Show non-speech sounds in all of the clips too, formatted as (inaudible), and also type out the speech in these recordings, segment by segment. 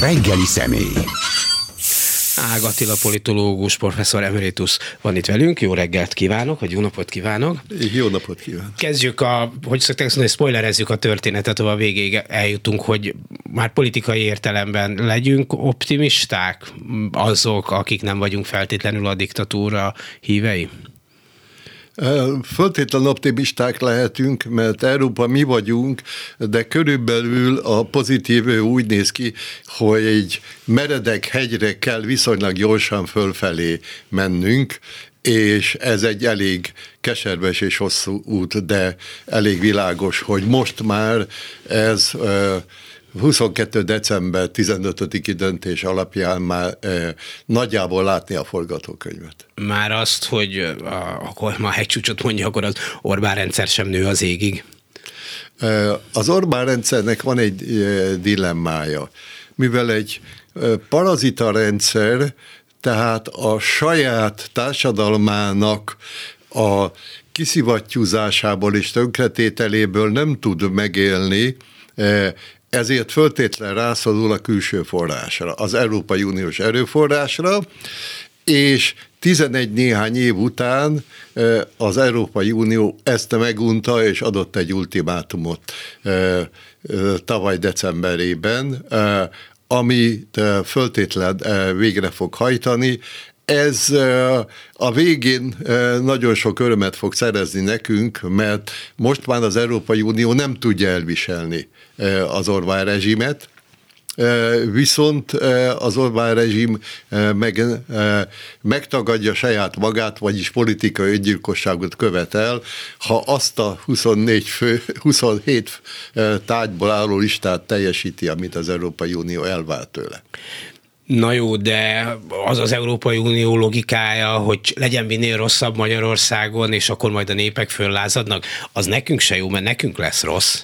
Reggeli személy. Ág Attila politológus, professzor emeritus van itt velünk. Jó reggelt kívánok, vagy jó napot kívánok. Jó napot kívánok. Kezdjük a, hogy szokták mondani, spoilerezzük a történetet, ahol a végéig eljutunk, hogy már politikai értelemben legyünk optimisták azok, akik nem vagyunk feltétlenül a diktatúra hívei? Föltétlen optimisták lehetünk, mert Európa mi vagyunk, de körülbelül a pozitív úgy néz ki, hogy egy meredek hegyre kell viszonylag gyorsan fölfelé mennünk, és ez egy elég keserves és hosszú út, de elég világos, hogy most már ez 22. december 15-i döntés alapján már e, nagyjából látni a forgatókönyvet. Már azt, hogy a, akkor ma hegycsúcsot mondja, akkor az Orbán rendszer sem nő az égig. Az Orbán rendszernek van egy dilemmája, mivel egy parazita rendszer, tehát a saját társadalmának a kiszivattyúzásából és tönkretételéből nem tud megélni, ezért föltétlen rászorul a külső forrásra, az Európai Uniós erőforrásra, és 11 néhány év után az Európai Unió ezt megunta, és adott egy ultimátumot tavaly decemberében, amit föltétlen végre fog hajtani. Ez a végén nagyon sok örömet fog szerezni nekünk, mert most már az Európai Unió nem tudja elviselni az Orbán rezsimet, viszont az Orbán rezsim meg, megtagadja saját magát, vagyis politikai öngyilkosságot követel, ha azt a 24 fő, (laughs) 27 tárgyból álló listát teljesíti, amit az Európai Unió elvált tőle. Na jó, de az az Európai Unió logikája, hogy legyen minél rosszabb Magyarországon, és akkor majd a népek föllázadnak, az nekünk se jó, mert nekünk lesz rossz.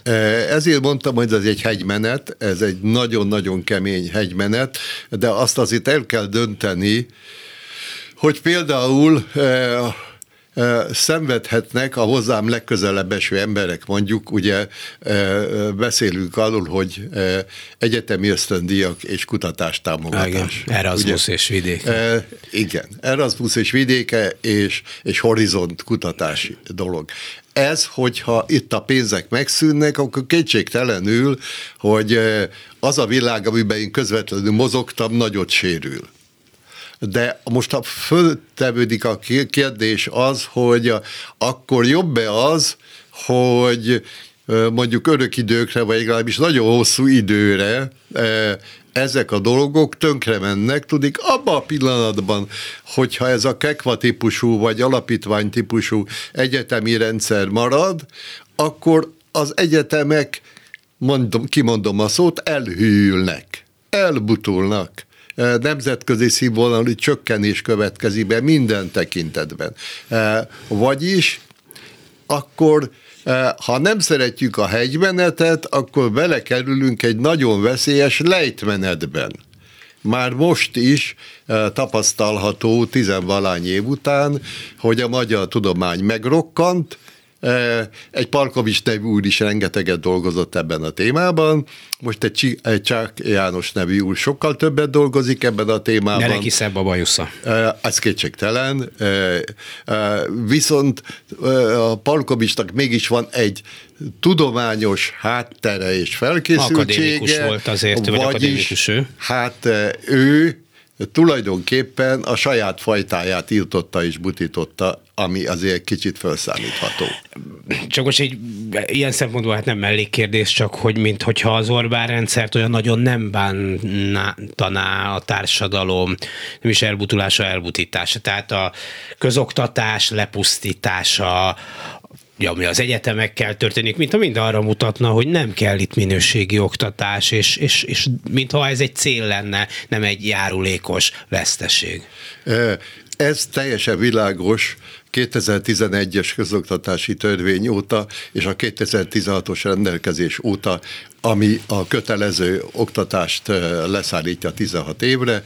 Ezért mondtam, hogy ez egy hegymenet, ez egy nagyon-nagyon kemény hegymenet, de azt azért el kell dönteni, hogy például szenvedhetnek a hozzám legközelebb eső emberek, mondjuk ugye beszélünk arról, hogy egyetemi ösztöndíjak és kutatástámogatás. Igen, Erasmus ugye? és vidéke. Igen, Erasmus és vidéke és, és horizont kutatási dolog. Ez, hogyha itt a pénzek megszűnnek, akkor kétségtelenül, hogy az a világ, amiben én közvetlenül mozogtam, nagyot sérül de most a föltevődik a kérdés az, hogy akkor jobb-e az, hogy mondjuk örök időkre, vagy legalábbis nagyon hosszú időre ezek a dolgok tönkre mennek, tudik, abban a pillanatban, hogyha ez a kekva típusú, vagy alapítvány típusú egyetemi rendszer marad, akkor az egyetemek, mondom, kimondom a szót, elhűlnek, elbutulnak nemzetközi színvonalú csökkenés következik be minden tekintetben. Vagyis akkor ha nem szeretjük a hegymenetet, akkor belekerülünk egy nagyon veszélyes lejtmenetben. Már most is tapasztalható tizenvalány év után, hogy a magyar tudomány megrokkant, egy Parkovics nevű úr is rengeteget dolgozott ebben a témában, most egy, Csák János nevű úr sokkal többet dolgozik ebben a témában. De neki szebb a bajusza. Ez kétségtelen. Viszont a Parkovicsnak mégis van egy tudományos háttere és felkészültsége. Akadémikus volt azért, vagy akadémikus ő. Hát ő tulajdonképpen a saját fajtáját írtotta és butította, ami azért kicsit felszámítható. Csak most egy ilyen szempontból hát nem mellékkérdés, csak hogy mint hogyha az Orbán rendszert olyan nagyon nem bántaná a társadalom, nem is elbutulása, elbutítása. Tehát a közoktatás lepusztítása, ami az egyetemekkel történik, mint mind arra mutatna, hogy nem kell itt minőségi oktatás, és, és, és mintha ez egy cél lenne, nem egy járulékos veszteség. Ez teljesen világos 2011-es közoktatási törvény óta és a 2016-os rendelkezés óta, ami a kötelező oktatást leszállítja 16 évre.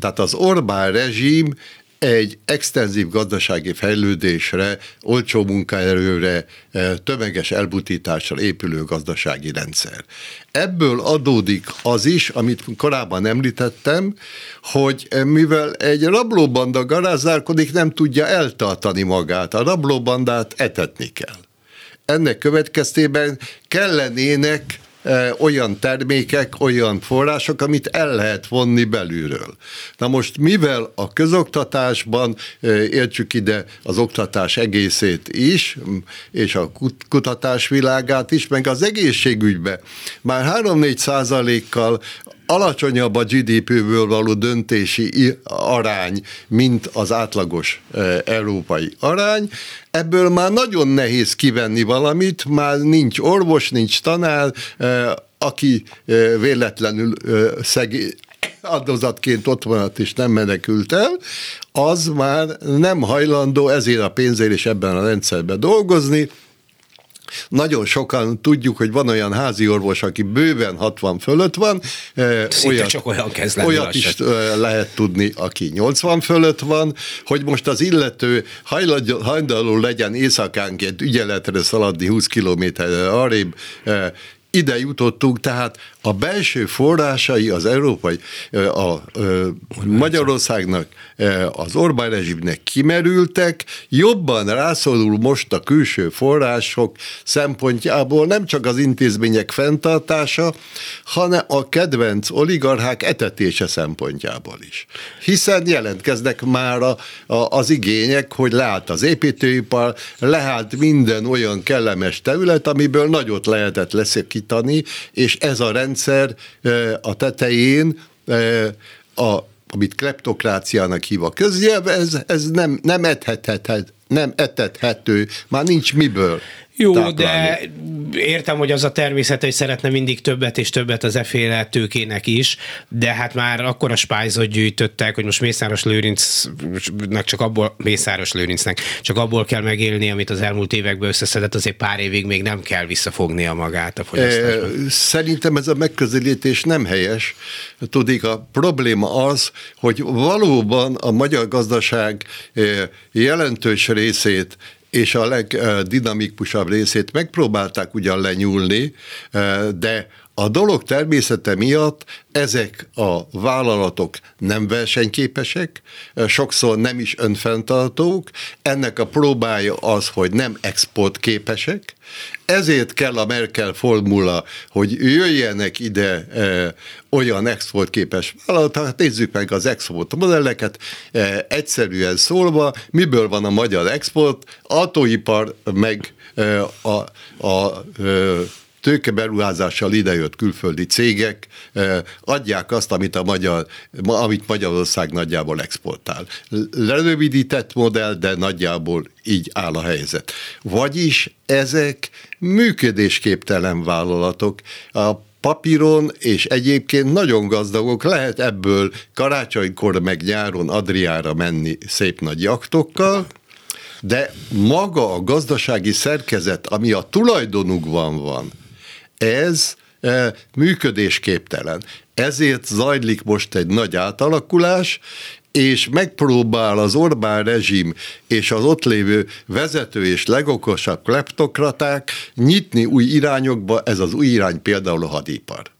Tehát az Orbán rezsim egy extenzív gazdasági fejlődésre, olcsó munkaerőre, eh, tömeges elbutításra épülő gazdasági rendszer. Ebből adódik az is, amit korábban említettem, hogy eh, mivel egy rablóbanda garázdálkodik, nem tudja eltartani magát. A rablóbandát etetni kell. Ennek következtében kellenének olyan termékek, olyan források, amit el lehet vonni belülről. Na most mivel a közoktatásban értsük ide az oktatás egészét is, és a kutatás világát is, meg az egészségügybe már 3-4 százalékkal alacsonyabb a GDP-ből való döntési arány, mint az átlagos e, európai arány. Ebből már nagyon nehéz kivenni valamit, már nincs orvos, nincs tanár, e, aki e, véletlenül szegé, áldozatként ott van, és nem menekült el, az már nem hajlandó ezért a pénzért is ebben a rendszerben dolgozni, nagyon sokan tudjuk, hogy van olyan házi orvos, aki bőven 60 fölött van. Szinte olyat, csak olyan kezd lenni Olyat is lehet tudni, aki 80 fölött van, hogy most az illető hajlandó legyen éjszakánként ügyeletre szaladni 20 kilométerre arrébb, ide jutottunk, tehát a belső forrásai az európai, a, a, a Magyarországnak, az Orbán rezsimnek kimerültek, jobban rászorul most a külső források szempontjából nem csak az intézmények fenntartása, hanem a kedvenc oligarchák etetése szempontjából is. Hiszen jelentkeznek már a, a, az igények, hogy leállt az építőipar, leállt minden olyan kellemes terület, amiből nagyot lehetett leszekítani, és ez a rend rendszer a tetején a amit kleptokráciának hív a köznyelv, ez, ez nem, nem, ethethet, nem etethető, már nincs miből. Jó, táplálni. de értem, hogy az a természet, hogy szeretne mindig többet és többet az eféle tőkének is, de hát már akkor a spájzot gyűjtöttek, hogy most Mészáros Lőrincnek csak abból, Mészáros Lőrincnek csak abból kell megélni, amit az elmúlt években összeszedett, azért pár évig még nem kell visszafognia magát a fogyasztásban. Szerintem ez a megközelítés nem helyes. Tudik, a probléma az, hogy valóban a magyar gazdaság jelentős részét és a legdinamikusabb részét megpróbálták ugyan lenyúlni, de a dolog természete miatt ezek a vállalatok nem versenyképesek, sokszor nem is önfenntartók, ennek a próbája az, hogy nem exportképesek, ezért kell a Merkel formula, hogy jöjjenek ide e, olyan exportképes vállalatok, hát nézzük meg az export modelleket, e, egyszerűen szólva, miből van a magyar export, autóipar meg e, a, a, a tőkeberuházással idejött külföldi cégek adják azt, amit, a magyar, amit Magyarország nagyjából exportál. Lerövidített modell, de nagyjából így áll a helyzet. Vagyis ezek működésképtelen vállalatok. A papíron, és egyébként nagyon gazdagok, lehet ebből karácsonykor meg nyáron Adriára menni szép nagy jaktokkal, de maga a gazdasági szerkezet, ami a tulajdonukban van, ez e, működésképtelen. Ezért zajlik most egy nagy átalakulás, és megpróbál az Orbán rezsim és az ott lévő vezető és legokosabb kleptokraták nyitni új irányokba, ez az új irány például a hadipar.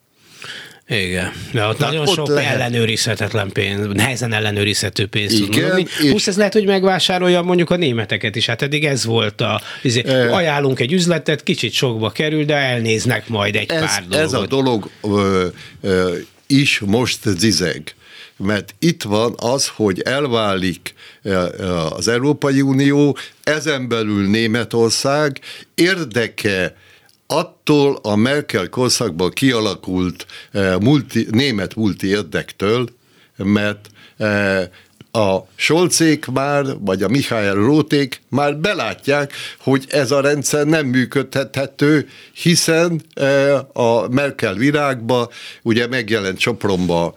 Igen, de ott Tehát nagyon ott sok lehet. ellenőrizhetetlen pénz, nehezen ellenőrizhető pénz Igen, tud Plusz ez lehet, hogy megvásárolja mondjuk a németeket is. Hát eddig ez volt a, izé, e, ajánlunk egy üzletet, kicsit sokba kerül, de elnéznek majd egy ez, pár dolgot. Ez a dolog ö, ö, is most zizeg mert itt van az, hogy elválik az Európai Unió, ezen belül Németország érdeke attól a Merkel korszakban kialakult eh, multi, német multi érdektől, mert eh, a Solcék már, vagy a Mihály Róték már belátják, hogy ez a rendszer nem működhethető, hiszen eh, a Merkel virágba, ugye megjelent Sopronba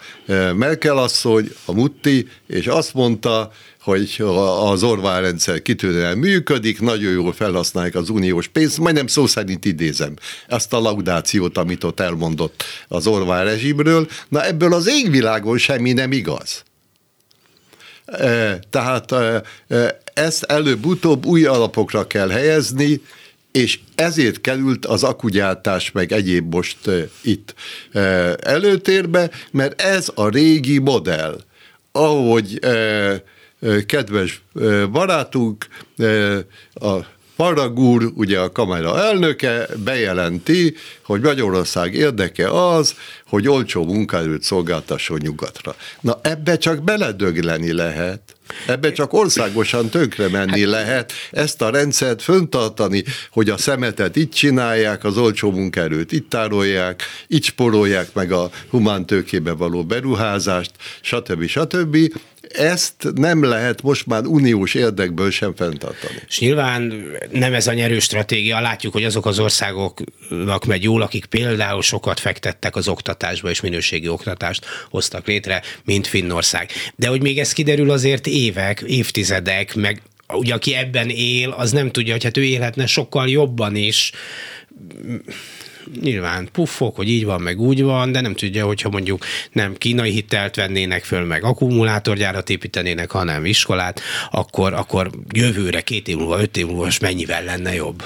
Merkel asszony, a Mutti, és azt mondta, hogy az Orván rendszer kitűnően működik, nagyon jól felhasználják az uniós pénzt, majdnem szó szerint idézem ezt a laudációt, amit ott elmondott az Orván rezsimről. Na ebből az égvilágon semmi nem igaz. Tehát ezt előbb-utóbb új alapokra kell helyezni, és ezért került az akugyártás meg egyéb most itt előtérbe, mert ez a régi modell, ahogy kedves barátunk, a Farag úr, ugye a kamera elnöke bejelenti, hogy Magyarország érdeke az, hogy olcsó munkaerőt szolgáltasson nyugatra. Na ebbe csak beledögleni lehet, ebbe csak országosan tönkre menni hát- lehet, ezt a rendszert föntartani, hogy a szemetet itt csinálják, az olcsó munkaerőt itt tárolják, itt sporolják meg a humántőkébe való beruházást, stb. stb ezt nem lehet most már uniós érdekből sem fenntartani. És nyilván nem ez a nyerő stratégia, látjuk, hogy azok az országoknak megy jól, akik például sokat fektettek az oktatásba és minőségi oktatást hoztak létre, mint Finnország. De hogy még ez kiderül azért évek, évtizedek, meg ugye aki ebben él, az nem tudja, hogy hát ő élhetne sokkal jobban is nyilván puffok, hogy így van, meg úgy van, de nem tudja, hogyha mondjuk nem kínai hitelt vennének föl, meg akkumulátorgyárat építenének, hanem iskolát, akkor, akkor jövőre, két év múlva, öt év múlva mennyivel lenne jobb?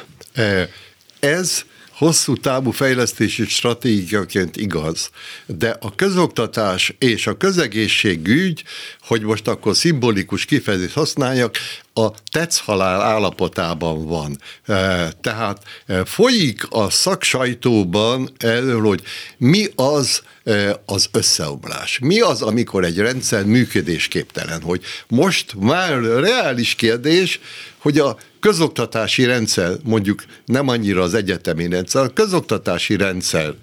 Ez hosszú távú fejlesztési stratégiaként igaz, de a közoktatás és a közegészségügy, hogy most akkor szimbolikus kifejezést használjak, a tetszhalál állapotában van. E, tehát e, folyik a szaksajtóban erről, hogy mi az e, az összeomlás. Mi az, amikor egy rendszer működésképtelen, hogy most már reális kérdés, hogy a közoktatási rendszer, mondjuk nem annyira az egyetemi rendszer, a közoktatási rendszer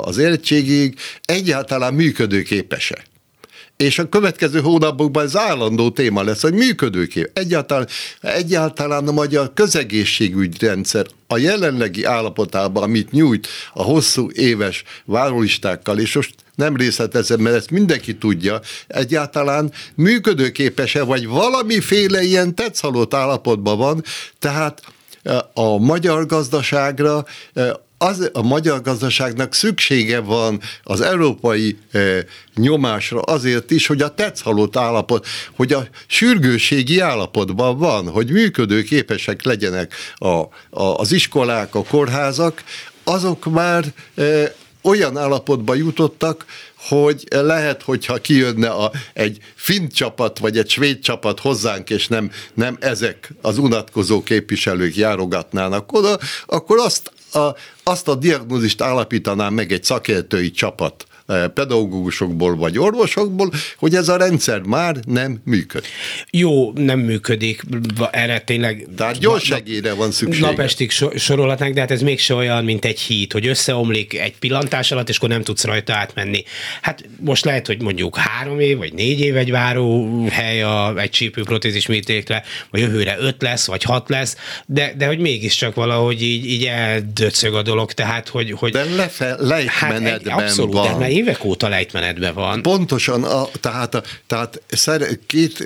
az érettségig egyáltalán működőképes-e? És a következő hónapokban ez állandó téma lesz, hogy működőkép. Egyáltalán, egyáltalán a magyar rendszer a jelenlegi állapotában, amit nyújt a hosszú éves várólistákkal, és most nem részletezem, mert ezt mindenki tudja, egyáltalán működőképes-e, vagy valamiféle ilyen tetszalott állapotban van, tehát a magyar gazdaságra az a magyar gazdaságnak szüksége van az európai eh, nyomásra azért is, hogy a tetszhalott állapot, hogy a sürgőségi állapotban van, hogy működőképesek legyenek a, a, az iskolák, a kórházak, azok már eh, olyan állapotba jutottak, hogy lehet, hogyha kijönne a, egy finn csapat, vagy egy svéd csapat hozzánk, és nem, nem ezek az unatkozó képviselők járogatnának oda, akkor azt a, azt a diagnózist állapítanám meg egy szakértői csapat pedagógusokból vagy orvosokból, hogy ez a rendszer már nem működik. Jó, nem működik, erre tényleg... Tehát gyors segélyre van szükség. Napestig sorolhatnánk, de hát ez mégse olyan, mint egy híd, hogy összeomlik egy pillantás alatt, és akkor nem tudsz rajta átmenni. Hát most lehet, hogy mondjuk három év, vagy négy év egy hely a, egy csípőprotézis műtékre, vagy jövőre öt lesz, vagy hat lesz, de, de hogy mégiscsak valahogy így, így eldöcög a dolog, tehát hogy... hogy de lefe, lejtmenetben hát egy, abszolút, van. De évek óta lejtmenetben van. Pontosan, a, tehát, a, tehát két,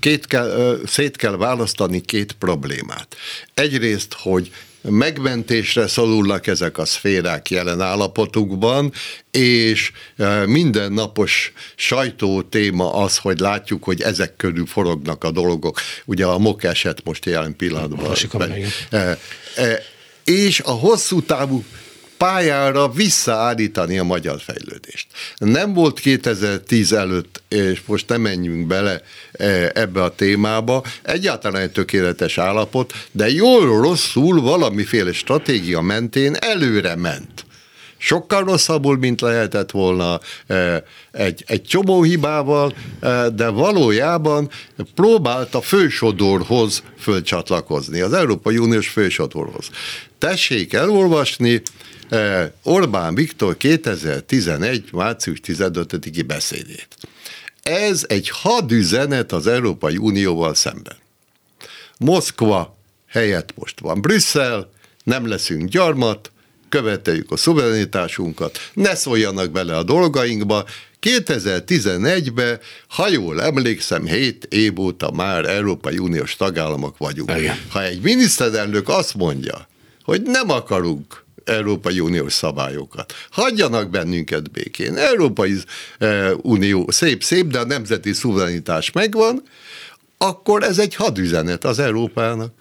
két kell, szét kell választani két problémát. Egyrészt, hogy megmentésre szorulnak ezek a szférák jelen állapotukban, és mindennapos sajtó téma az, hogy látjuk, hogy ezek körül forognak a dolgok. Ugye a MOK eset most jelen pillanatban. és a hosszú távú pályára visszaállítani a magyar fejlődést. Nem volt 2010 előtt, és most nem menjünk bele e, ebbe a témába, egyáltalán egy tökéletes állapot, de jól-rosszul valamiféle stratégia mentén előre ment sokkal rosszabbul, mint lehetett volna e, egy, egy csomó hibával, e, de valójában próbált a fősodorhoz fölcsatlakozni, az Európai Uniós fősodorhoz. Tessék elolvasni, Orbán Viktor 2011. március 15-i beszédét. Ez egy hadüzenet az Európai Unióval szemben. Moszkva helyett most van Brüsszel, nem leszünk gyarmat, követeljük a szuverenitásunkat, ne szóljanak bele a dolgainkba. 2011-ben, ha jól emlékszem, 7 év óta már Európai Uniós tagállamok vagyunk. Igen. Ha egy miniszterelnök azt mondja, hogy nem akarunk Európai Uniós szabályokat. Hagyjanak bennünket békén. Európai Unió szép-szép, de a nemzeti szuverenitás megvan, akkor ez egy hadüzenet az Európának.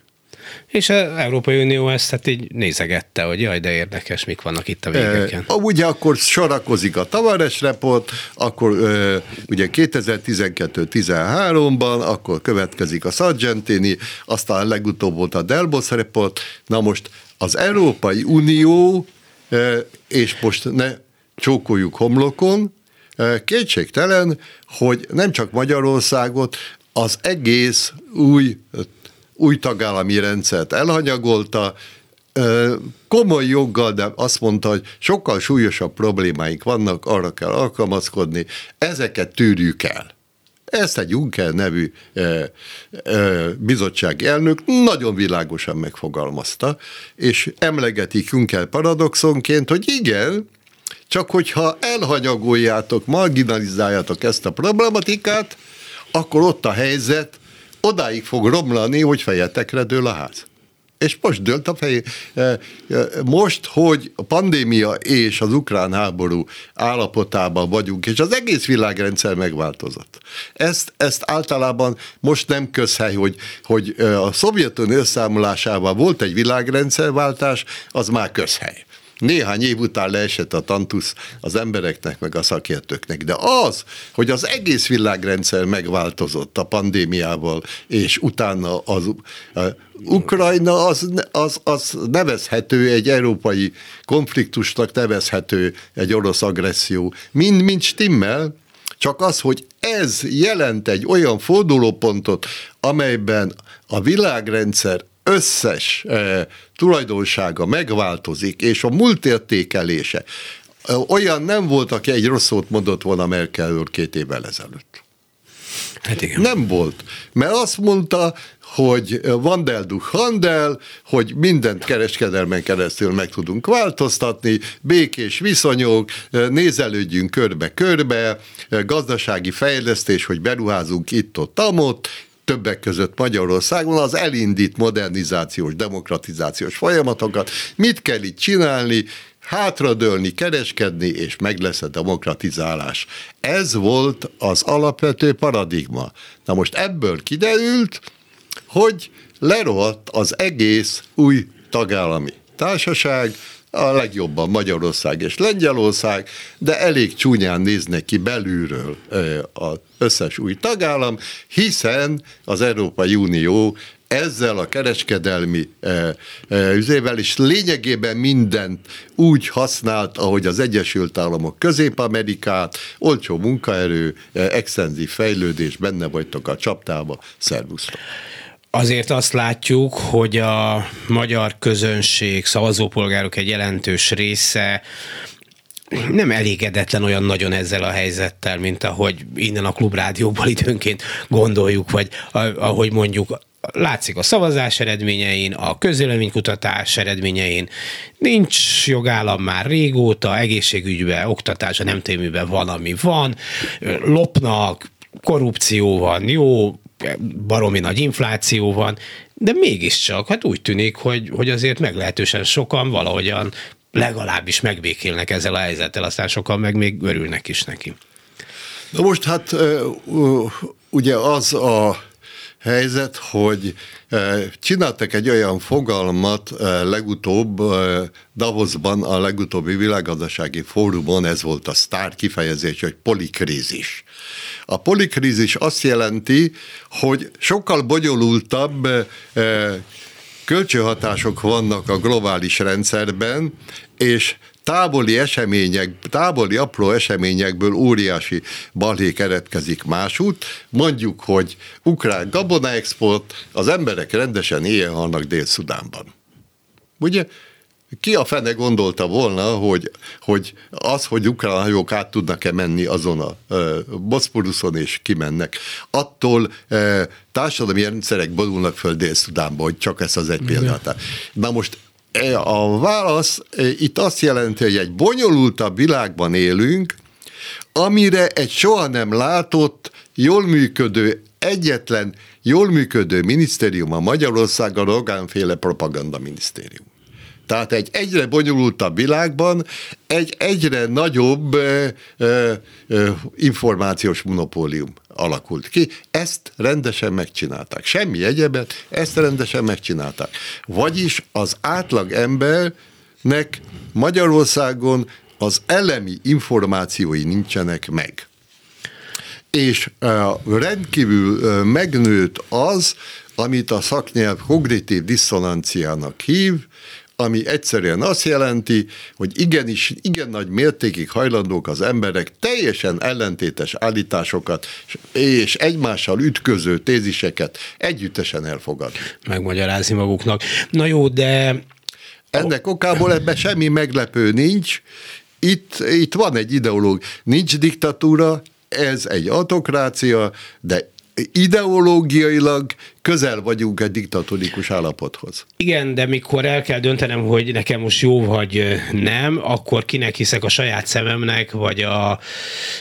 És az Európai Unió ezt hát így nézegette, hogy jaj, de érdekes, mik vannak itt a végeken. E, ugye akkor sorakozik a Tavares report, akkor e, ugye 2012-13-ban, akkor következik a Sargentini, aztán legutóbb volt a Delbos report. Na most az Európai Unió, e, és most ne csókoljuk homlokon, kétségtelen, hogy nem csak Magyarországot, az egész új új tagállami rendszert elhanyagolta, komoly joggal, de azt mondta, hogy sokkal súlyosabb problémáink vannak, arra kell alkalmazkodni, ezeket tűrjük el. Ezt egy Juncker nevű e, e, bizottsági elnök nagyon világosan megfogalmazta, és emlegetik Juncker paradoxonként, hogy igen, csak hogyha elhanyagoljátok, marginalizáljátok ezt a problematikát, akkor ott a helyzet, odáig fog romlani, hogy fejetekre dől a ház. És most dölt a fej. E, e, most, hogy a pandémia és az ukrán háború állapotában vagyunk, és az egész világrendszer megváltozott. Ezt, ezt általában most nem közhely, hogy, hogy e, a Szovjetunió összeámolásával volt egy világrendszerváltás, az már közhely. Néhány év után leesett a tantusz az embereknek, meg a szakértőknek. De az, hogy az egész világrendszer megváltozott a pandémiával, és utána az Ukrajna az, az, az nevezhető egy európai konfliktusnak, nevezhető egy orosz agresszió. Mind-mind stimmel, csak az, hogy ez jelent egy olyan fordulópontot, amelyben a világrendszer összes tulajdonsága megváltozik, és a múlt értékelése olyan nem volt, aki egy rossz szót mondott volna Merkel két évvel ezelőtt. Hát igen. Nem volt. Mert azt mondta, hogy vandel du handel, hogy mindent kereskedelmen keresztül meg tudunk változtatni, békés viszonyok, nézelődjünk körbe-körbe, gazdasági fejlesztés, hogy beruházunk itt-ott, amott, többek között Magyarországon az elindít modernizációs, demokratizációs folyamatokat. Mit kell itt csinálni? hátradőlni, kereskedni, és meg lesz a demokratizálás. Ez volt az alapvető paradigma. Na most ebből kiderült, hogy lerohadt az egész új tagállami társaság, a legjobban Magyarország és Lengyelország, de elég csúnyán néznek ki belülről az összes új tagállam, hiszen az Európai Unió ezzel a kereskedelmi e, e, üzével is lényegében mindent úgy használt, ahogy az Egyesült Államok Közép-Amerikát, olcsó munkaerő, extenzív fejlődés, benne vagytok a csaptába, szervusztok! Azért azt látjuk, hogy a magyar közönség, szavazópolgárok egy jelentős része nem elégedetlen olyan nagyon ezzel a helyzettel, mint ahogy innen a klubrádióból időnként gondoljuk, vagy ahogy mondjuk látszik a szavazás eredményein, a közéleménykutatás eredményein, nincs jogállam már régóta, egészségügyben, oktatásban, nem téműben van, ami van, lopnak, korrupció van, jó, baromi nagy infláció van, de mégiscsak, hát úgy tűnik, hogy, hogy azért meglehetősen sokan valahogyan legalábbis megbékélnek ezzel a helyzettel, aztán sokan meg még örülnek is neki. Na most hát ugye az a helyzet, hogy csináltak egy olyan fogalmat legutóbb Davosban, a legutóbbi világgazdasági fórumon, ez volt a sztár kifejezés, hogy polikrízis. A polikrízis azt jelenti, hogy sokkal bonyolultabb kölcsönhatások vannak a globális rendszerben, és távoli események, távoli apró eseményekből óriási balhé keretkezik másút. Mondjuk, hogy ukrán gabona export, az emberek rendesen éjjel halnak Dél-Szudánban. Ugye? Ki a fene gondolta volna, hogy, hogy az, hogy ukrán hajók át tudnak-e menni azon a e, Boszporuszon és kimennek, attól e, társadalmi rendszerek borulnak föl Dél-Szudánba, hogy csak ez az egy példát. Na most a válasz e, itt azt jelenti, hogy egy bonyolultabb világban élünk, amire egy soha nem látott, jól működő, egyetlen jól működő minisztérium a Magyarország a Rogánféle propaganda minisztérium. Tehát egy egyre bonyolultabb világban egy egyre nagyobb ö, ö, ö, információs monopólium alakult ki. Ezt rendesen megcsinálták. Semmi egyebet, ezt rendesen megcsinálták. Vagyis az átlag embernek Magyarországon az elemi információi nincsenek meg. És rendkívül megnőtt az, amit a szaknyelv kognitív diszonanciának hív, ami egyszerűen azt jelenti, hogy igenis, igen nagy mértékig hajlandók az emberek teljesen ellentétes állításokat és egymással ütköző téziseket együttesen elfogadni. Megmagyarázni maguknak. Na jó, de... Ennek okából ebben semmi meglepő nincs. Itt, itt van egy ideológia. Nincs diktatúra, ez egy autokrácia, de ideológiailag közel vagyunk egy diktatórikus állapothoz. Igen, de mikor el kell döntenem, hogy nekem most jó vagy nem, akkor kinek hiszek a saját szememnek, vagy a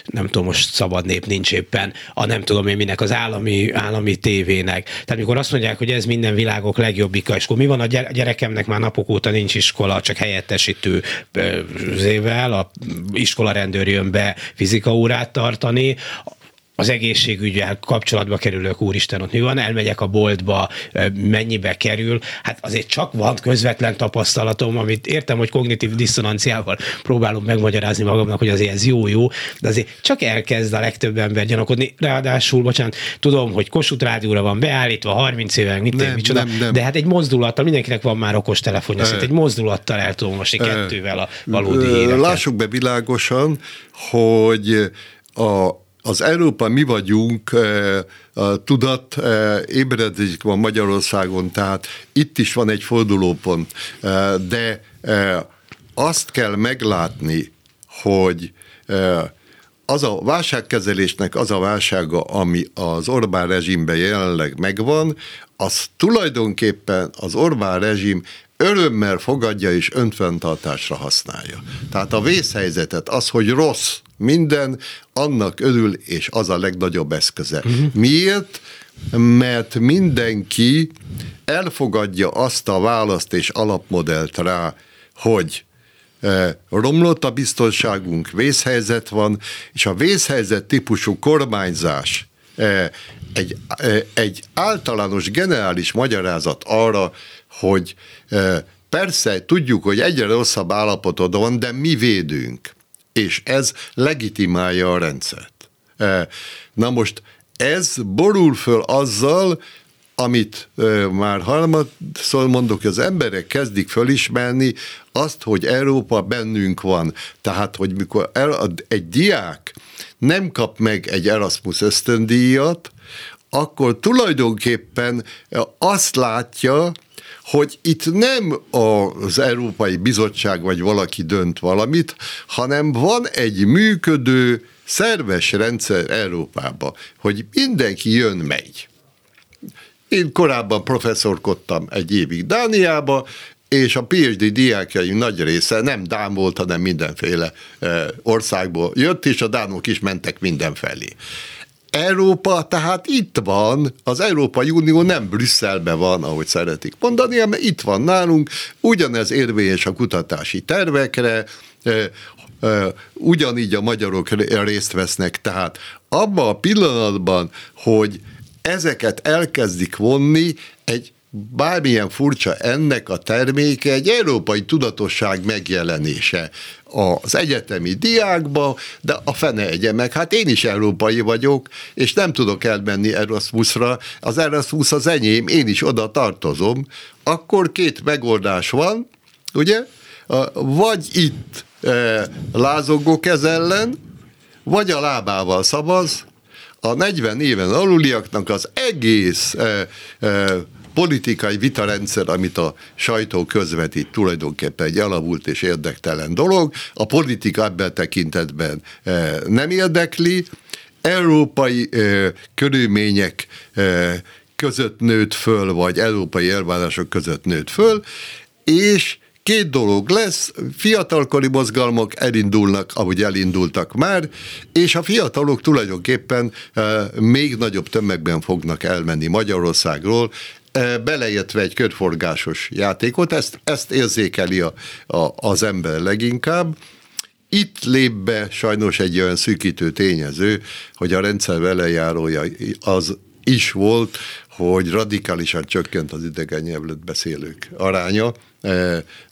nem tudom, most szabad nép nincs éppen, a nem tudom én minek, az állami, állami tévének. Tehát mikor azt mondják, hogy ez minden világok legjobbika, és akkor mi van a gyerekemnek már napok óta nincs iskola, csak helyettesítő zével, a iskola rendőr jön be fizika órát tartani, az egészségügyel kapcsolatba kerülök, úristen, ott mi van, elmegyek a boltba, mennyibe kerül, hát azért csak van közvetlen tapasztalatom, amit értem, hogy kognitív diszonanciával próbálom megmagyarázni magamnak, hogy azért ez jó-jó, de azért csak elkezd a legtöbb ember gyanakodni, ráadásul, bocsánat, tudom, hogy Kossuth rádióra van beállítva, 30 éve, mit nem, micsoda, nem, nem. de hát egy mozdulattal, mindenkinek van már okos telefonja, szóval egy mozdulattal el tudom most kettővel a valódi életet. Lássuk be világosan, hogy a az Európa mi vagyunk, eh, tudat eh, ébredezik van Magyarországon, tehát itt is van egy fordulópont, eh, de azt kell meglátni, hogy az a válságkezelésnek az a válsága, ami az Orbán rezsimben jelenleg megvan, az tulajdonképpen az Orbán rezsim örömmel fogadja és önfenntartásra használja. Tehát a vészhelyzetet, az, hogy rossz minden, annak örül, és az a legnagyobb eszköze. Uh-huh. Miért? Mert mindenki elfogadja azt a választ és alapmodellt rá, hogy e, romlott a biztonságunk, vészhelyzet van, és a vészhelyzet típusú kormányzás e, egy, e, egy általános generális magyarázat arra, hogy persze tudjuk, hogy egyre rosszabb állapotod van, de mi védünk. És ez legitimálja a rendszert. Na most ez borul föl azzal, amit már harmadszor mondok, az emberek kezdik fölismerni azt, hogy Európa bennünk van. Tehát, hogy mikor egy diák nem kap meg egy Erasmus ösztöndíjat, akkor tulajdonképpen azt látja, hogy itt nem az Európai Bizottság vagy valaki dönt valamit, hanem van egy működő, szerves rendszer Európába, hogy mindenki jön, megy. Én korábban professzorkodtam egy évig Dániába, és a PhD diákjaim nagy része nem Dán volt, hanem mindenféle eh, országból jött, és a Dánok is mentek mindenfelé. Európa tehát itt van, az Európai Unió nem Brüsszelben van, ahogy szeretik mondani, hanem itt van nálunk, ugyanez érvényes a kutatási tervekre, ugyanígy a magyarok részt vesznek, tehát abban a pillanatban, hogy ezeket elkezdik vonni, egy bármilyen furcsa ennek a terméke egy európai tudatosság megjelenése az egyetemi diákba, de a fene egye meg. Hát én is európai vagyok, és nem tudok elmenni Erasmusra. Az Erasmus az enyém, én is oda tartozom. Akkor két megoldás van, ugye? Vagy itt e, lázogok ez ellen, vagy a lábával szavaz, a 40 éven aluliaknak az egész e, e, politikai vitarendszer, amit a sajtó közvetít, tulajdonképpen egy alavult és érdektelen dolog. A politika ebben tekintetben eh, nem érdekli. Európai eh, körülmények eh, között nőtt föl, vagy európai elvárások között nőtt föl, és két dolog lesz, fiatalkori mozgalmak elindulnak, ahogy elindultak már, és a fiatalok tulajdonképpen még nagyobb tömegben fognak elmenni Magyarországról, beleértve egy körforgásos játékot, ezt, ezt érzékeli a, a, az ember leginkább. Itt lép be sajnos egy olyan szűkítő tényező, hogy a rendszer velejárója az is volt, hogy radikálisan csökkent az idegen nyelvlet beszélők aránya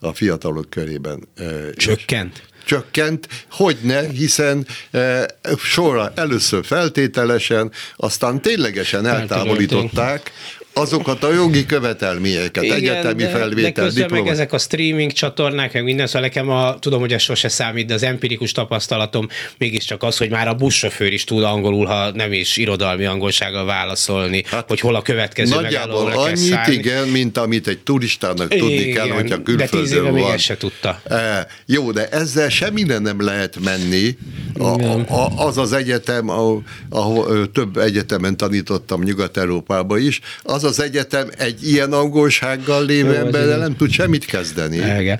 a fiatalok körében. Csökkent? csökkent, hogy ne, hiszen e, sorra először feltételesen, aztán ténylegesen eltávolították azokat a jogi követelményeket, Igen, egyetemi de, felvétel, de meg ezek a streaming csatornák, meg minden, szóval nekem a, tudom, hogy ez sose számít, de az empirikus tapasztalatom mégiscsak az, hogy már a buszsofőr is tud angolul, ha nem is irodalmi angolsággal válaszolni, hát, hogy hol a következő Nagyjából annyit, igen, mint amit egy turistának tudni igen, kell, hogyha külföldön de tíz éve van. még ezt se tudta. E, jó, de ezzel semmire nem lehet menni. A, a, az az egyetem, ahol, ahol több egyetemen tanítottam Nyugat-Európában is, az az egyetem egy ilyen angolsággal lévő emberrel nem tud semmit kezdeni. Igen.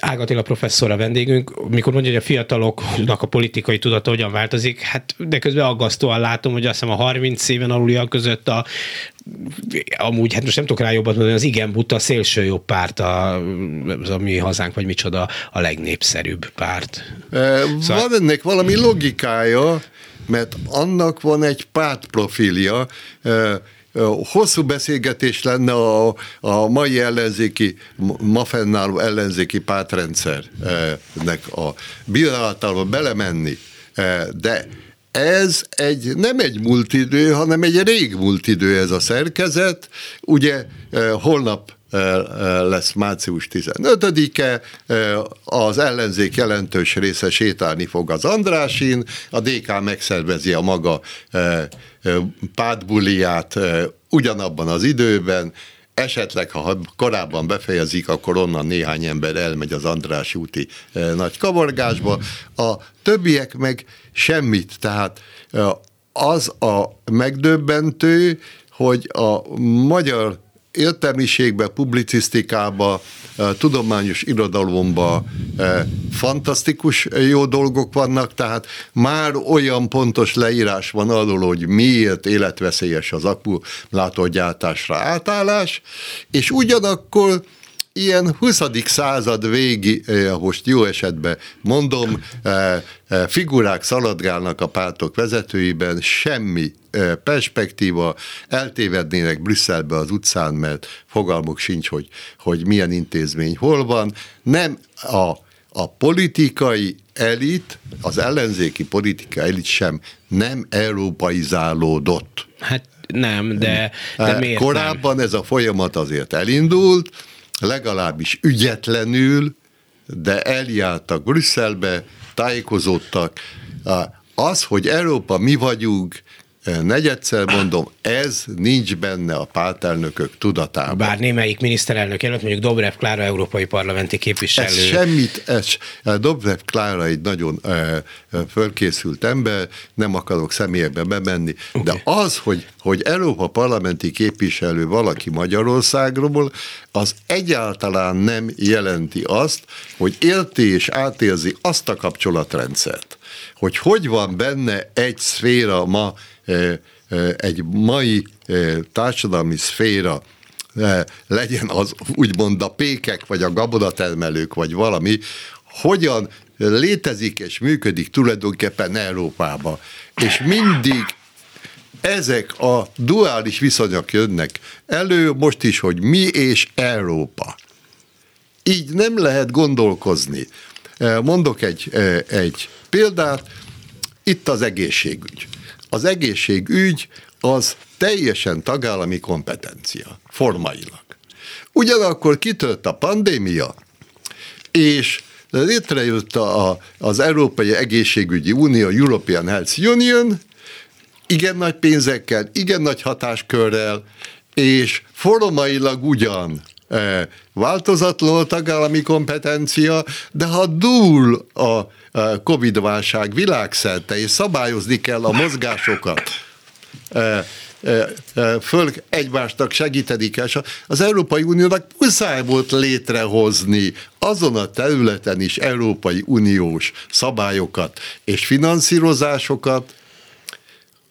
Ágatila professzor a vendégünk, mikor mondja, hogy a fiataloknak a politikai tudata hogyan változik, hát de közben aggasztóan látom, hogy azt hiszem a 30 éven aluliak között a amúgy, hát most nem tudok rá jobbat mondani, az igen buta szélső jobb párt, a, az a mi hazánk, vagy micsoda a legnépszerűbb párt. E, szóval... Van ennek valami logikája, mert annak van egy pártprofilja, hosszú beszélgetés lenne a, a mai ellenzéki, ma fennálló ellenzéki pártrendszernek a bírálatába belemenni, de ez egy, nem egy múlt hanem egy rég múlt idő ez a szerkezet. Ugye holnap lesz március 15-e, az ellenzék jelentős része sétálni fog az Andrásin, a DK megszervezi a maga pádbuliát ugyanabban az időben, esetleg, ha korábban befejezik, akkor onnan néhány ember elmegy az András úti nagy kavargásba, a többiek meg semmit, tehát az a megdöbbentő, hogy a magyar értelmiségbe, publicisztikába, tudományos irodalomba fantasztikus jó dolgok vannak, tehát már olyan pontos leírás van arról, hogy miért életveszélyes az akkumulátorgyártásra átállás, és ugyanakkor ilyen 20. század végi, eh, most jó esetben mondom, eh, eh, figurák szaladgálnak a pártok vezetőiben, semmi perspektíva, eltévednének Brüsszelbe az utcán, mert fogalmuk sincs, hogy, hogy milyen intézmény hol van. Nem a, a politikai elit, az ellenzéki politikai elit sem nem európaizálódott. Hát nem, de, de miért Korábban nem? ez a folyamat azért elindult, legalábbis ügyetlenül, de eljártak Brüsszelbe, tájékozódtak. Az, hogy Európa mi vagyunk, negyedszer mondom, ez nincs benne a pártelnökök tudatában. Bár némelyik miniszterelnök jelölt, mondjuk Dobrev Klára európai parlamenti képviselő. Ez semmit, ez, Dobrev Klára egy nagyon e, fölkészült ember, nem akarok személybe bemenni, okay. de az, hogy, hogy Európa parlamenti képviselő valaki Magyarországról, az egyáltalán nem jelenti azt, hogy érti és átérzi azt a kapcsolatrendszert, hogy hogy van benne egy szféra ma egy mai társadalmi szféra legyen az úgymond a pékek, vagy a gabonatermelők, vagy valami, hogyan létezik és működik tulajdonképpen Európába. És mindig ezek a duális viszonyok jönnek elő, most is, hogy mi és Európa. Így nem lehet gondolkozni. Mondok egy, egy példát, itt az egészségügy az egészségügy az teljesen tagállami kompetencia, formailag. Ugyanakkor kitört a pandémia, és létrejött a, az Európai Egészségügyi Unió, European Health Union, igen nagy pénzekkel, igen nagy hatáskörrel, és formailag ugyan változatlan tagállami kompetencia, de ha dúl a Covid-válság világszerte, és szabályozni kell a mozgásokat, föl egymásnak segíteni kell. Az Európai Uniónak muszáj volt létrehozni azon a területen is Európai Uniós szabályokat és finanszírozásokat,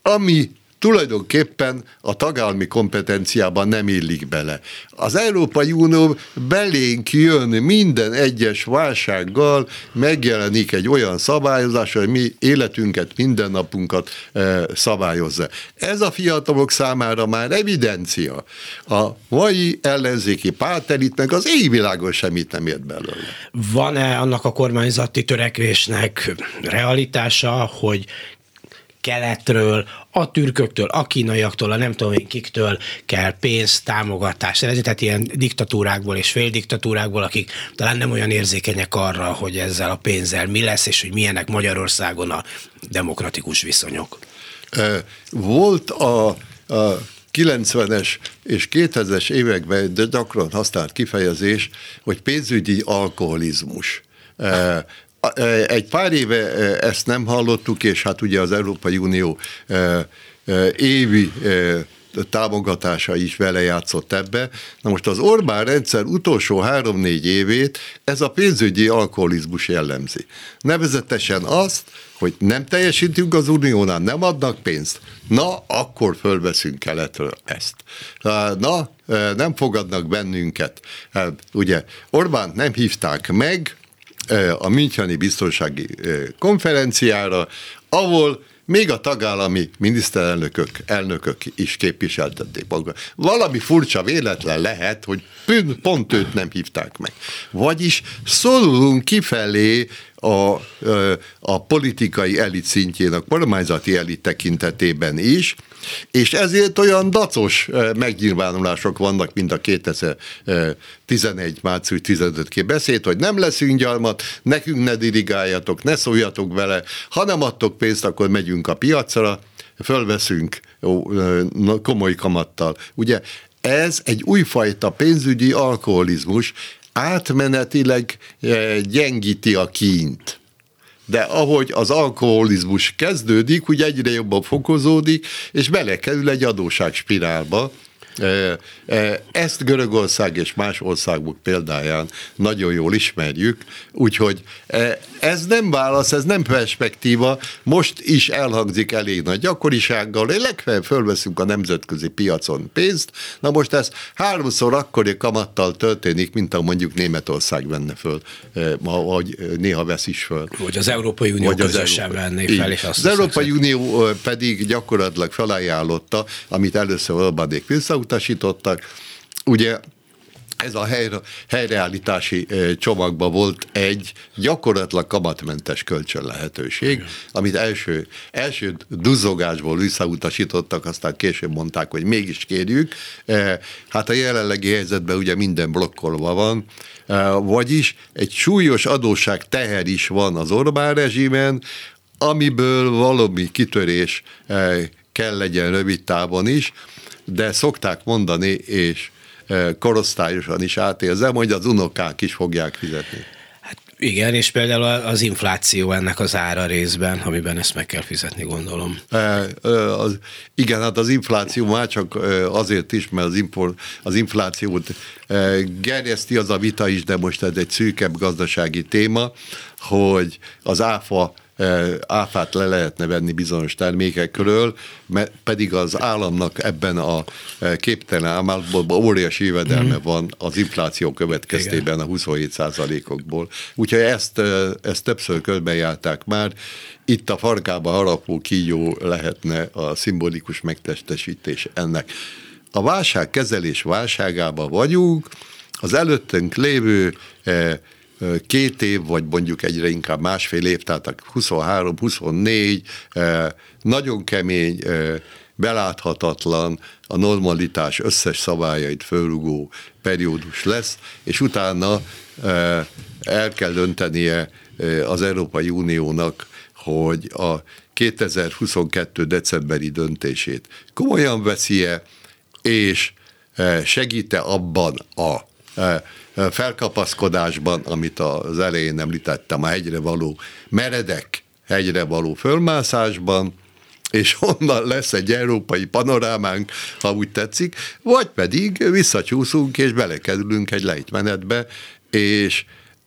ami tulajdonképpen a tagállami kompetenciában nem illik bele. Az Európai Unió belénk jön minden egyes válsággal, megjelenik egy olyan szabályozás, hogy mi életünket, mindennapunkat e, szabályozza. Ez a fiatalok számára már evidencia. A mai ellenzéki pártelitnek az égvilágon semmit nem ért belőle. Van-e annak a kormányzati törekvésnek realitása, hogy keletről, a türköktől, a kínaiaktól, a nem tudom én kiktől kell pénzt, támogatást szerezni, tehát ilyen diktatúrákból és féldiktatúrákból, akik talán nem olyan érzékenyek arra, hogy ezzel a pénzzel mi lesz, és hogy milyenek Magyarországon a demokratikus viszonyok. Volt a, a 90-es és 2000-es években de gyakran használt kifejezés, hogy pénzügyi alkoholizmus. Egy pár éve ezt nem hallottuk, és hát ugye az Európai Unió évi támogatása is vele játszott ebbe. Na most az Orbán rendszer utolsó három-négy évét ez a pénzügyi alkoholizmus jellemzi. Nevezetesen azt, hogy nem teljesítünk az uniónál, nem adnak pénzt, na, akkor fölveszünk keletről ezt. Na, nem fogadnak bennünket. Ugye Orbán nem hívták meg, a Müncheni Biztonsági konferenciára, ahol még a tagállami miniszterelnökök, elnökök is képviseltették magukat. Valami furcsa véletlen lehet, hogy pont őt nem hívták meg. Vagyis szólulunk kifelé a, a politikai elit szintjén, a kormányzati elit tekintetében is, és ezért olyan dacos megnyilvánulások vannak, mint a 2011. március 15 beszéd, hogy nem leszünk gyalmat, nekünk ne dirigáljatok, ne szóljatok vele, ha nem adtok pénzt, akkor megyünk a piacra, fölveszünk komoly kamattal. Ugye ez egy újfajta pénzügyi alkoholizmus, átmenetileg gyengíti a kínt de ahogy az alkoholizmus kezdődik, úgy egyre jobban fokozódik, és belekerül egy adóságspirálba, ezt Görögország és más országok példáján nagyon jól ismerjük, úgyhogy ez nem válasz, ez nem perspektíva, most is elhangzik elég nagy gyakorisággal, legfeljebb fölveszünk a nemzetközi piacon pénzt, na most ez háromszor akkori kamattal történik, mint a mondjuk Németország venne föl, vagy néha vesz is föl. Vagy az Európai Unió vagy közösen venné fel, és azt Az Európai Unió pedig gyakorlatilag felajánlotta, amit először Orbánék vissza elutasítottak. Ugye ez a helyre, helyreállítási csomagban volt egy gyakorlatilag kamatmentes kölcsön lehetőség, amit első, első duzzogásból visszautasítottak, aztán később mondták, hogy mégis kérjük. Hát a jelenlegi helyzetben ugye minden blokkolva van, vagyis egy súlyos adósság teher is van az Orbán rezsimen, amiből valami kitörés kell legyen rövid távon is, de szokták mondani, és e, korosztályosan is átérzem, hogy az unokák is fogják fizetni. Hát igen, és például az infláció ennek az ára részben, amiben ezt meg kell fizetni, gondolom. E, e, az, igen, hát az infláció már csak azért is, mert az, import, az inflációt gerjeszti az a vita is, de most ez egy szűkebb gazdasági téma, hogy az áfa áfát le lehetne venni bizonyos termékekről, mert pedig az államnak ebben a képtelen ámállatban óriási jövedelme mm. van az infláció következtében Igen. a 27 százalékokból. Úgyhogy ezt, ezt többször körbejárták már. Itt a farkába harapó kígyó lehetne a szimbolikus megtestesítés ennek. A válságkezelés válságában vagyunk, az előttünk lévő két év, vagy mondjuk egyre inkább másfél év, tehát a 23-24 nagyon kemény, beláthatatlan, a normalitás összes szabályait fölrugó periódus lesz, és utána el kell döntenie az Európai Uniónak, hogy a 2022. decemberi döntését komolyan veszi-e, és segíte abban a felkapaszkodásban, amit az elején említettem, a hegyre való meredek hegyre való fölmászásban, és onnan lesz egy európai panorámánk, ha úgy tetszik, vagy pedig visszacsúszunk, és belekerülünk egy lejtmenetbe, és,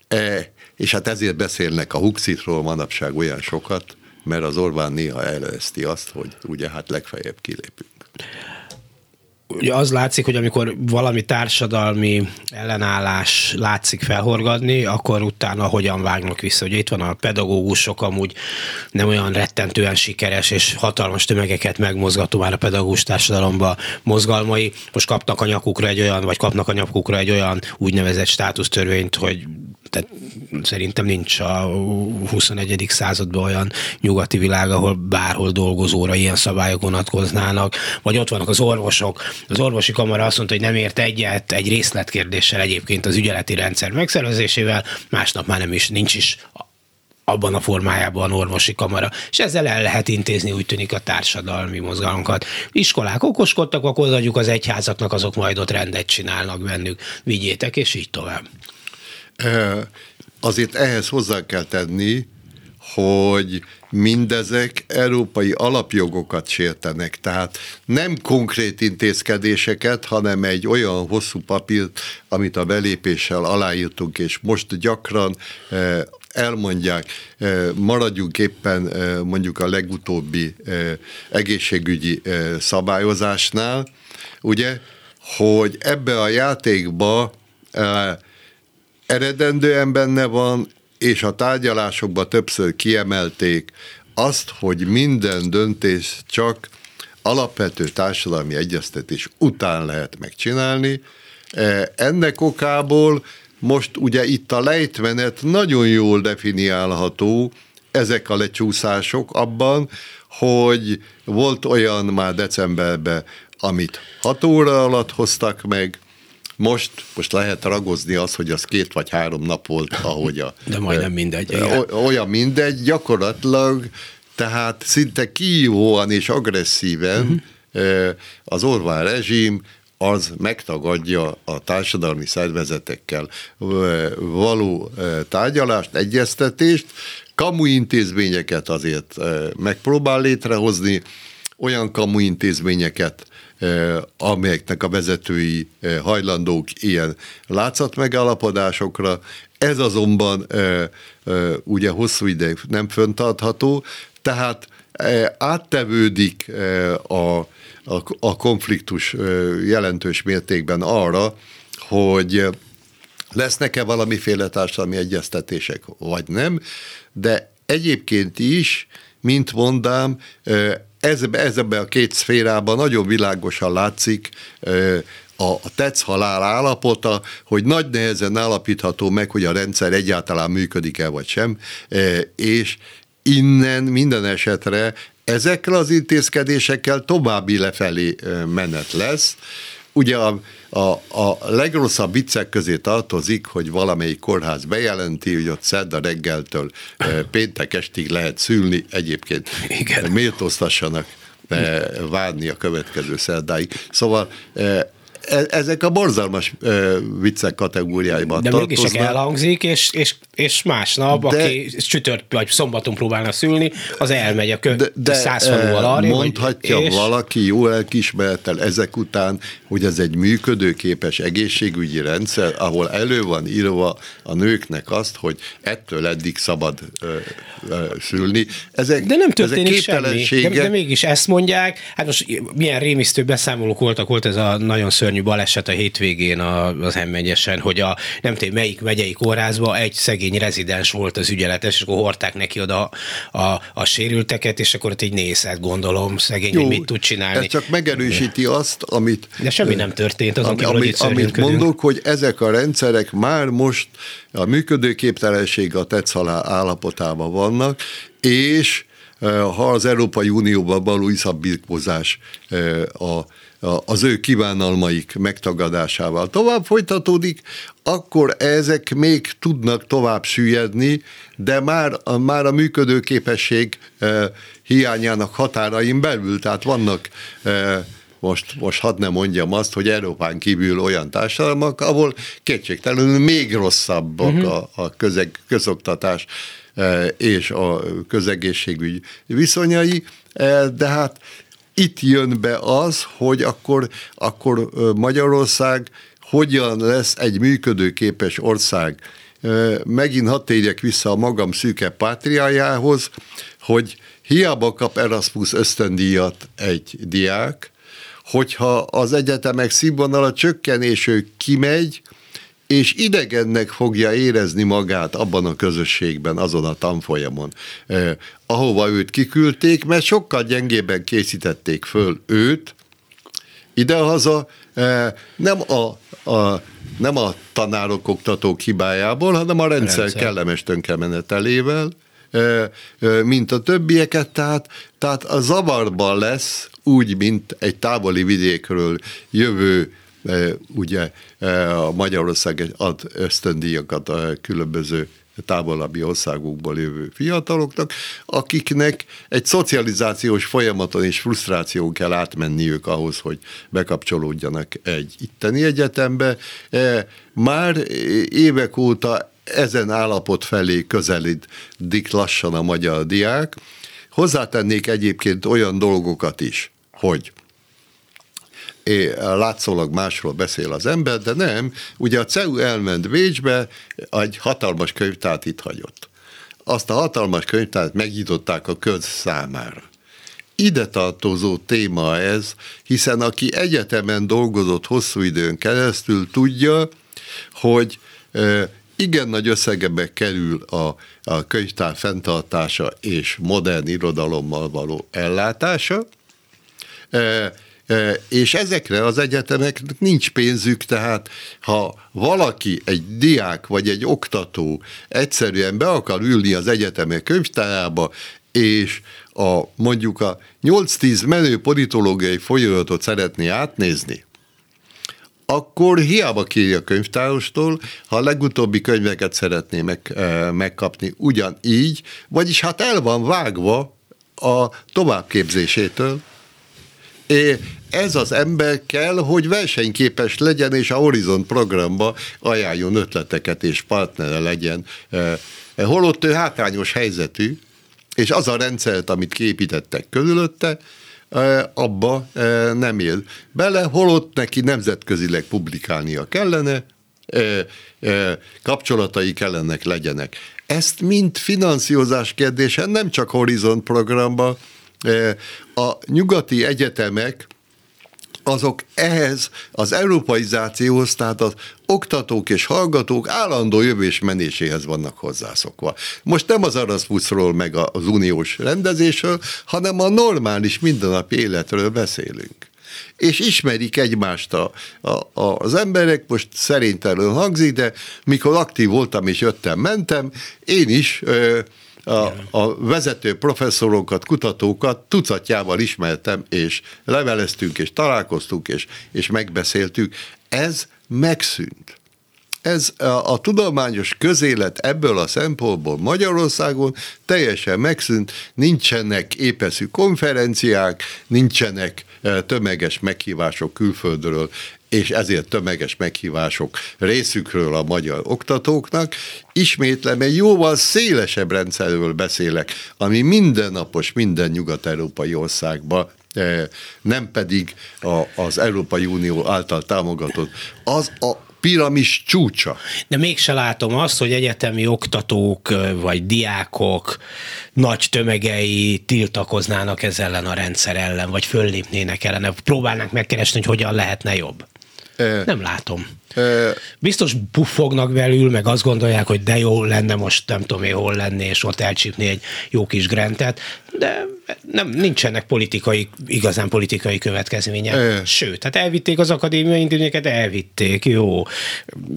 e, és hát ezért beszélnek a Huxitról manapság olyan sokat, mert az Orbán néha elveszti azt, hogy ugye hát legfeljebb kilépünk ugye az látszik, hogy amikor valami társadalmi ellenállás látszik felhorgadni, akkor utána hogyan vágnak vissza. Ugye itt van a pedagógusok amúgy nem olyan rettentően sikeres és hatalmas tömegeket megmozgató már a pedagógus társadalomba mozgalmai. Most kapnak a nyakukra egy olyan, vagy kapnak a nyakukra egy olyan úgynevezett státusztörvényt, hogy tehát szerintem nincs a 21. században olyan nyugati világ, ahol bárhol dolgozóra ilyen szabályok vonatkoznának, vagy ott vannak az orvosok. Az orvosi kamara azt mondta, hogy nem ért egyet egy részletkérdéssel egyébként az ügyeleti rendszer megszervezésével, másnap már nem is, nincs is abban a formájában orvosi kamara, és ezzel el lehet intézni, úgy tűnik a társadalmi mozgalunkat. Iskolák okoskodtak, akkor adjuk az egyházaknak, azok majd ott rendet csinálnak bennük, vigyétek, és így tovább. Azért ehhez hozzá kell tenni, hogy mindezek európai alapjogokat sértenek, tehát nem konkrét intézkedéseket, hanem egy olyan hosszú papírt, amit a belépéssel aláírtunk, és most gyakran elmondják, maradjunk éppen mondjuk a legutóbbi egészségügyi szabályozásnál, ugye, hogy ebbe a játékba eredendően benne van, és a tárgyalásokban többször kiemelték azt, hogy minden döntés csak alapvető társadalmi egyeztetés után lehet megcsinálni. E, ennek okából most ugye itt a lejtmenet nagyon jól definiálható, ezek a lecsúszások abban, hogy volt olyan már decemberben, amit hat óra alatt hoztak meg, most, most lehet ragozni az, hogy az két vagy három nap volt, ahogy a... (laughs) De majdnem mindegy. Igen. Olyan mindegy, gyakorlatilag, tehát szinte kihívóan és agresszíven uh-huh. az Orván rezsim az megtagadja a társadalmi szervezetekkel való tárgyalást, egyeztetést, kamu intézményeket azért megpróbál létrehozni, olyan kamu intézményeket, amelyeknek a vezetői hajlandók ilyen látszat megállapodásokra. Ez azonban ugye hosszú ideig nem föntartható, tehát áttevődik a, a, a konfliktus jelentős mértékben arra, hogy lesznek-e valamiféle társadalmi egyeztetések, vagy nem, de egyébként is, mint mondám, ez, ez ebben a két szférában nagyon világosan látszik a tetsz halál állapota, hogy nagy nehezen állapítható meg, hogy a rendszer egyáltalán működik-e vagy sem, és innen minden esetre ezekkel az intézkedésekkel további lefelé menet lesz. Ugye a, a, a legrosszabb viccek közé tartozik, hogy valamelyik kórház bejelenti, hogy ott szerda reggeltől péntek estig lehet szülni, egyébként Igen. méltóztassanak várni a következő szerdáig. Szóval E, ezek a borzalmas ö, viccek kategóriáiban De mégis elhangzik, és, és, és másnap, de, aki csütört vagy szombaton próbálna szülni, az elmegy a, kö, de, de száz faluval arra. Mondhatja vagy, és... valaki jó elkismerettel ezek után, hogy ez egy működőképes egészségügyi rendszer, ahol elő van írva a nőknek azt, hogy ettől eddig szabad ö, ö, szülni. Ezek, de nem történik semmi. De, de mégis ezt mondják. Hát most milyen rémisztő beszámolók voltak, volt ez a nagyon szörnyű szörnyű baleset a hétvégén az m hogy a nem tudom melyik megyei kórházban egy szegény rezidens volt az ügyeletes, és akkor hordták neki oda a, a, a sérülteket, és akkor ott így nézett, gondolom, szegény, Jó, hogy mit tud csinálni. Ez csak megerősíti azt, amit... De semmi nem történt azon ami, amit, amit mondok, hogy ezek a rendszerek már most a működőképtelenség a tetszalá állapotában vannak, és eh, ha az Európai Unióban való iszabbirkózás eh, a az ő kívánalmaik megtagadásával tovább folytatódik, akkor ezek még tudnak tovább süllyedni, de már, már a működőképesség eh, hiányának határain belül, tehát vannak eh, most, most hadd ne mondjam azt, hogy Európán kívül olyan társadalmak, ahol kétségtelenül még rosszabbak uh-huh. a, a közeg, közoktatás eh, és a közegészségügy viszonyai, de hát itt jön be az, hogy akkor, akkor Magyarország hogyan lesz egy működőképes ország. Megint hadd térjek vissza a magam szűke pátriájához, hogy hiába kap Erasmus ösztöndíjat egy diák, hogyha az egyetemek színvonala csökken, és ő kimegy, és idegennek fogja érezni magát abban a közösségben, azon a tanfolyamon, eh, ahova őt kiküldték, mert sokkal gyengében készítették föl őt, idehaza, eh, nem a, a, nem a tanárok, oktatók hibájából, hanem a rendszer, rendszer. kellemes tönkremenetelével, eh, eh, mint a többieket, tehát, tehát a zavarban lesz úgy, mint egy távoli vidékről jövő ugye a Magyarország ad ösztöndíjakat a különböző távolabbi országokból jövő fiataloknak, akiknek egy szocializációs folyamaton és frusztráción kell átmenniük ahhoz, hogy bekapcsolódjanak egy itteni egyetembe. Már évek óta ezen állapot felé közelítik lassan a magyar diák. Hozzátennék egyébként olyan dolgokat is, hogy látszólag másról beszél az ember, de nem. Ugye a CEU elment Bécsbe, egy hatalmas könyvtárt itt hagyott. Azt a hatalmas könyvtárt megnyitották a köz számára. Ide tartozó téma ez, hiszen aki egyetemen dolgozott hosszú időn keresztül, tudja, hogy igen nagy összegebe kerül a, a könyvtár fenntartása és modern irodalommal való ellátása, és ezekre az egyetemeknek nincs pénzük, tehát ha valaki, egy diák vagy egy oktató egyszerűen be akar ülni az egyetemek könyvtárába, és a, mondjuk a 8-10 menő politológiai folyamatot szeretné átnézni, akkor hiába kéri a könyvtárostól, ha a legutóbbi könyveket szeretné meg, megkapni ugyanígy, vagyis hát el van vágva a továbbképzésétől, ez az ember kell, hogy versenyképes legyen, és a Horizon programba ajánljon ötleteket, és partnere legyen. Holott ő hátrányos helyzetű, és az a rendszert, amit képítettek körülötte, abba nem él bele, holott neki nemzetközileg publikálnia kellene, kapcsolatai kellenek legyenek. Ezt mind finanszírozás kérdése, nem csak Horizon programba, a nyugati egyetemek azok ehhez az európaizációhoz, tehát az oktatók és hallgatók állandó jövés menéséhez vannak hozzászokva. Most nem az Erasmusról meg az uniós rendezésről, hanem a normális mindennapi életről beszélünk és ismerik egymást a, a, az emberek, most szerintem hangzik, de mikor aktív voltam és jöttem, mentem, én is ö, a, a vezető professzorokat, kutatókat tucatjával ismertem, és leveleztünk, és találkoztunk, és, és megbeszéltük. Ez megszűnt. Ez a, a tudományos közélet ebből a szempontból Magyarországon teljesen megszűnt, nincsenek épeszű konferenciák, nincsenek e, tömeges meghívások külföldről és ezért tömeges meghívások részükről a magyar oktatóknak. Ismétlem, egy jóval szélesebb rendszerről beszélek, ami mindennapos minden nyugat-európai országban eh, nem pedig a, az Európai Unió által támogatott. Az a piramis csúcsa. De mégse látom azt, hogy egyetemi oktatók vagy diákok nagy tömegei tiltakoznának ez ellen a rendszer ellen, vagy föllépnének ellene, próbálnánk megkeresni, hogy hogyan lehetne jobb. Nem látom. Biztos buffognak belül, meg azt gondolják, hogy de jó lenne most nem tudom én hol lenni, és ott elcsípni egy jó kis grentet, de nem, nincsenek politikai, igazán politikai következmények. Sőt, hát elvitték az akadémiai intézményeket, elvitték, jó.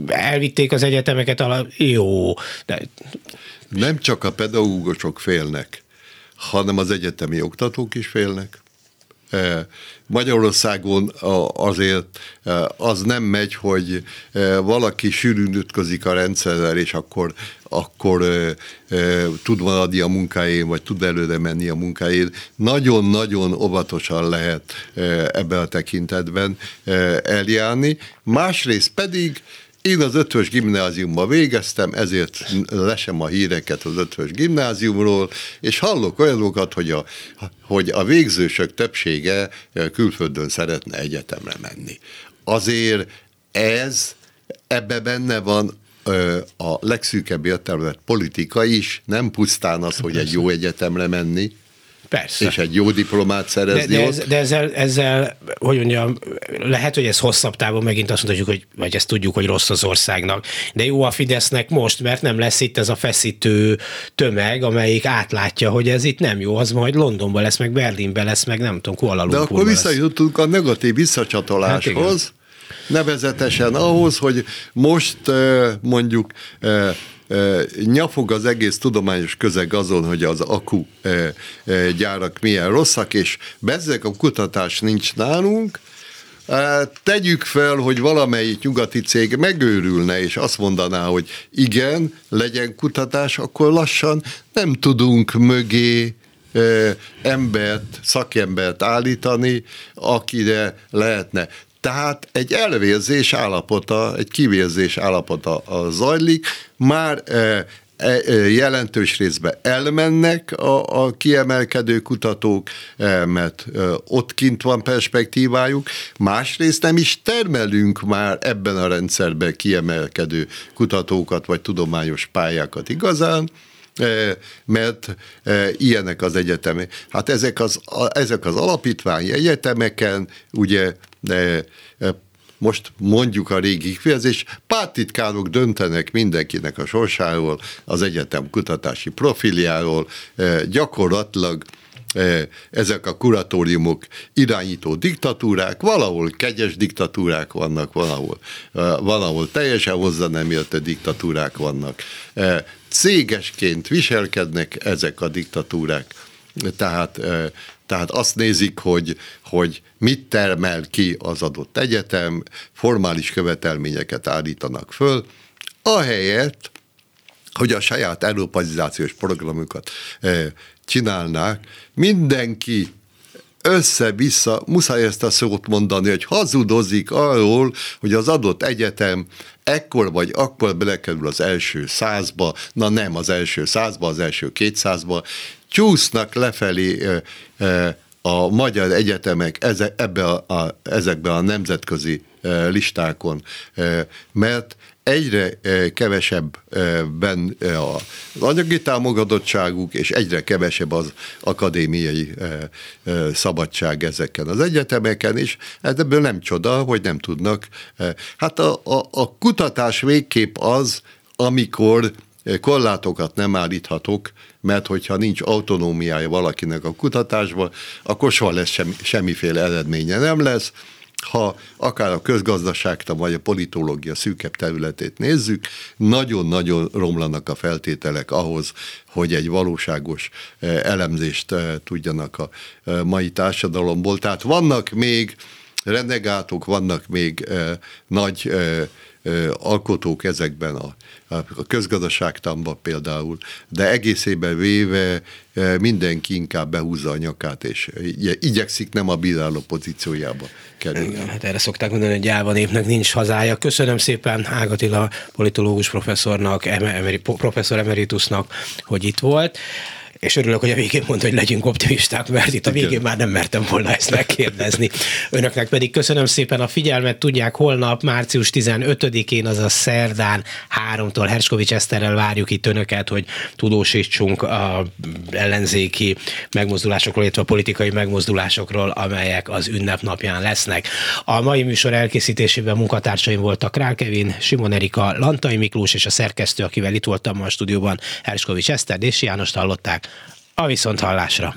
Elvitték az egyetemeket, jó. De... Nem csak a pedagógusok félnek, hanem az egyetemi oktatók is félnek Magyarországon azért az nem megy, hogy valaki sűrűn ütközik a rendszerrel, és akkor, akkor tud maradni a munkájén, vagy tud előre menni a munkájén. Nagyon-nagyon óvatosan lehet ebben a tekintetben eljárni. Másrészt pedig én az ötös gimnáziumban végeztem, ezért lesem a híreket az ötös gimnáziumról, és hallok olyanokat, hogy a, hogy a végzősök többsége külföldön szeretne egyetemre menni. Azért ez, ebbe benne van a legszűkebb értelmet politika is, nem pusztán az, hogy egy jó egyetemre menni, Persze. És egy jó diplomát szerezni de, de, ez, de ezzel, ezzel, hogy mondjam, lehet, hogy ez hosszabb távon megint azt mondjuk, hogy, vagy ezt tudjuk, hogy rossz az országnak, de jó a Fidesznek most, mert nem lesz itt ez a feszítő tömeg, amelyik átlátja, hogy ez itt nem jó, az majd Londonban lesz, meg Berlinben lesz, meg nem tudom, Kuala De akkor visszajutunk a negatív visszacsatoláshoz, hát nevezetesen ahhoz, hogy most mondjuk nyafog az egész tudományos közeg azon, hogy az akku gyárak milyen rosszak, és bezzeg a kutatás nincs nálunk, Tegyük fel, hogy valamelyik nyugati cég megőrülne, és azt mondaná, hogy igen, legyen kutatás, akkor lassan nem tudunk mögé embert, szakembert állítani, akire lehetne. Tehát egy elvérzés állapota, egy kivérzés állapota zajlik, már e, e, jelentős részben elmennek a, a kiemelkedő kutatók, e, mert ott kint van perspektívájuk, másrészt nem is termelünk már ebben a rendszerben kiemelkedő kutatókat vagy tudományos pályákat igazán, mert ilyenek az egyetemek. Hát ezek az, ezek az alapítványi egyetemeken ugye de most mondjuk a régi kifejezés, pártitkárok döntenek mindenkinek a sorsáról, az egyetem kutatási profiljáról, gyakorlatilag ezek a kuratóriumok irányító diktatúrák, valahol kegyes diktatúrák vannak, valahol, valahol teljesen hozzá nem érte diktatúrák vannak. Cégesként viselkednek ezek a diktatúrák, tehát tehát azt nézik, hogy, hogy mit termel ki az adott egyetem, formális követelményeket állítanak föl, ahelyett, hogy a saját európaizációs programokat eh, csinálnák, mindenki össze-vissza, muszáj ezt a szót mondani, hogy hazudozik arról, hogy az adott egyetem ekkor vagy akkor belekerül az első százba, na nem az első százba, az első kétszázba, csúsznak lefelé a magyar egyetemek ebbe a, a, ezekbe a nemzetközi listákon, mert egyre kevesebben az anyagi támogatottságuk, és egyre kevesebb az akadémiai szabadság ezeken az egyetemeken, és ebből nem csoda, hogy nem tudnak. Hát a, a, a kutatás végképp az, amikor korlátokat nem állíthatok, mert hogyha nincs autonómiája valakinek a kutatásban, akkor soha lesz semmi, semmiféle eredménye nem lesz. Ha akár a közgazdaságtan vagy a politológia szűkebb területét nézzük, nagyon-nagyon romlanak a feltételek ahhoz, hogy egy valóságos eh, elemzést eh, tudjanak a eh, mai társadalomból. Tehát vannak még renegátok, vannak még nagy alkotók ezekben a, a közgazdaságtanban például, de egészében véve mindenki inkább behúzza a nyakát, és igyekszik nem a bíráló pozíciójába kerülni. Hát erre szokták mondani, hogy gyáva népnek nincs hazája. Köszönöm szépen Ágatila politológus professzornak, emeri, professzor emeritusnak, hogy itt volt és örülök, hogy a végén mondta, hogy legyünk optimisták, mert itt a végén már nem mertem volna ezt megkérdezni. Önöknek pedig köszönöm szépen a figyelmet, tudják, holnap, március 15-én, azaz szerdán, háromtól Herskovics Eszterrel várjuk itt önöket, hogy tudósítsunk a ellenzéki megmozdulásokról, illetve a politikai megmozdulásokról, amelyek az ünnepnapján lesznek. A mai műsor elkészítésében munkatársaim voltak Kevin, Simon Erika, Lantai Miklós és a szerkesztő, akivel itt voltam ma a stúdióban, Herskovics Eszter, és Jánost hallották a viszonthallásra.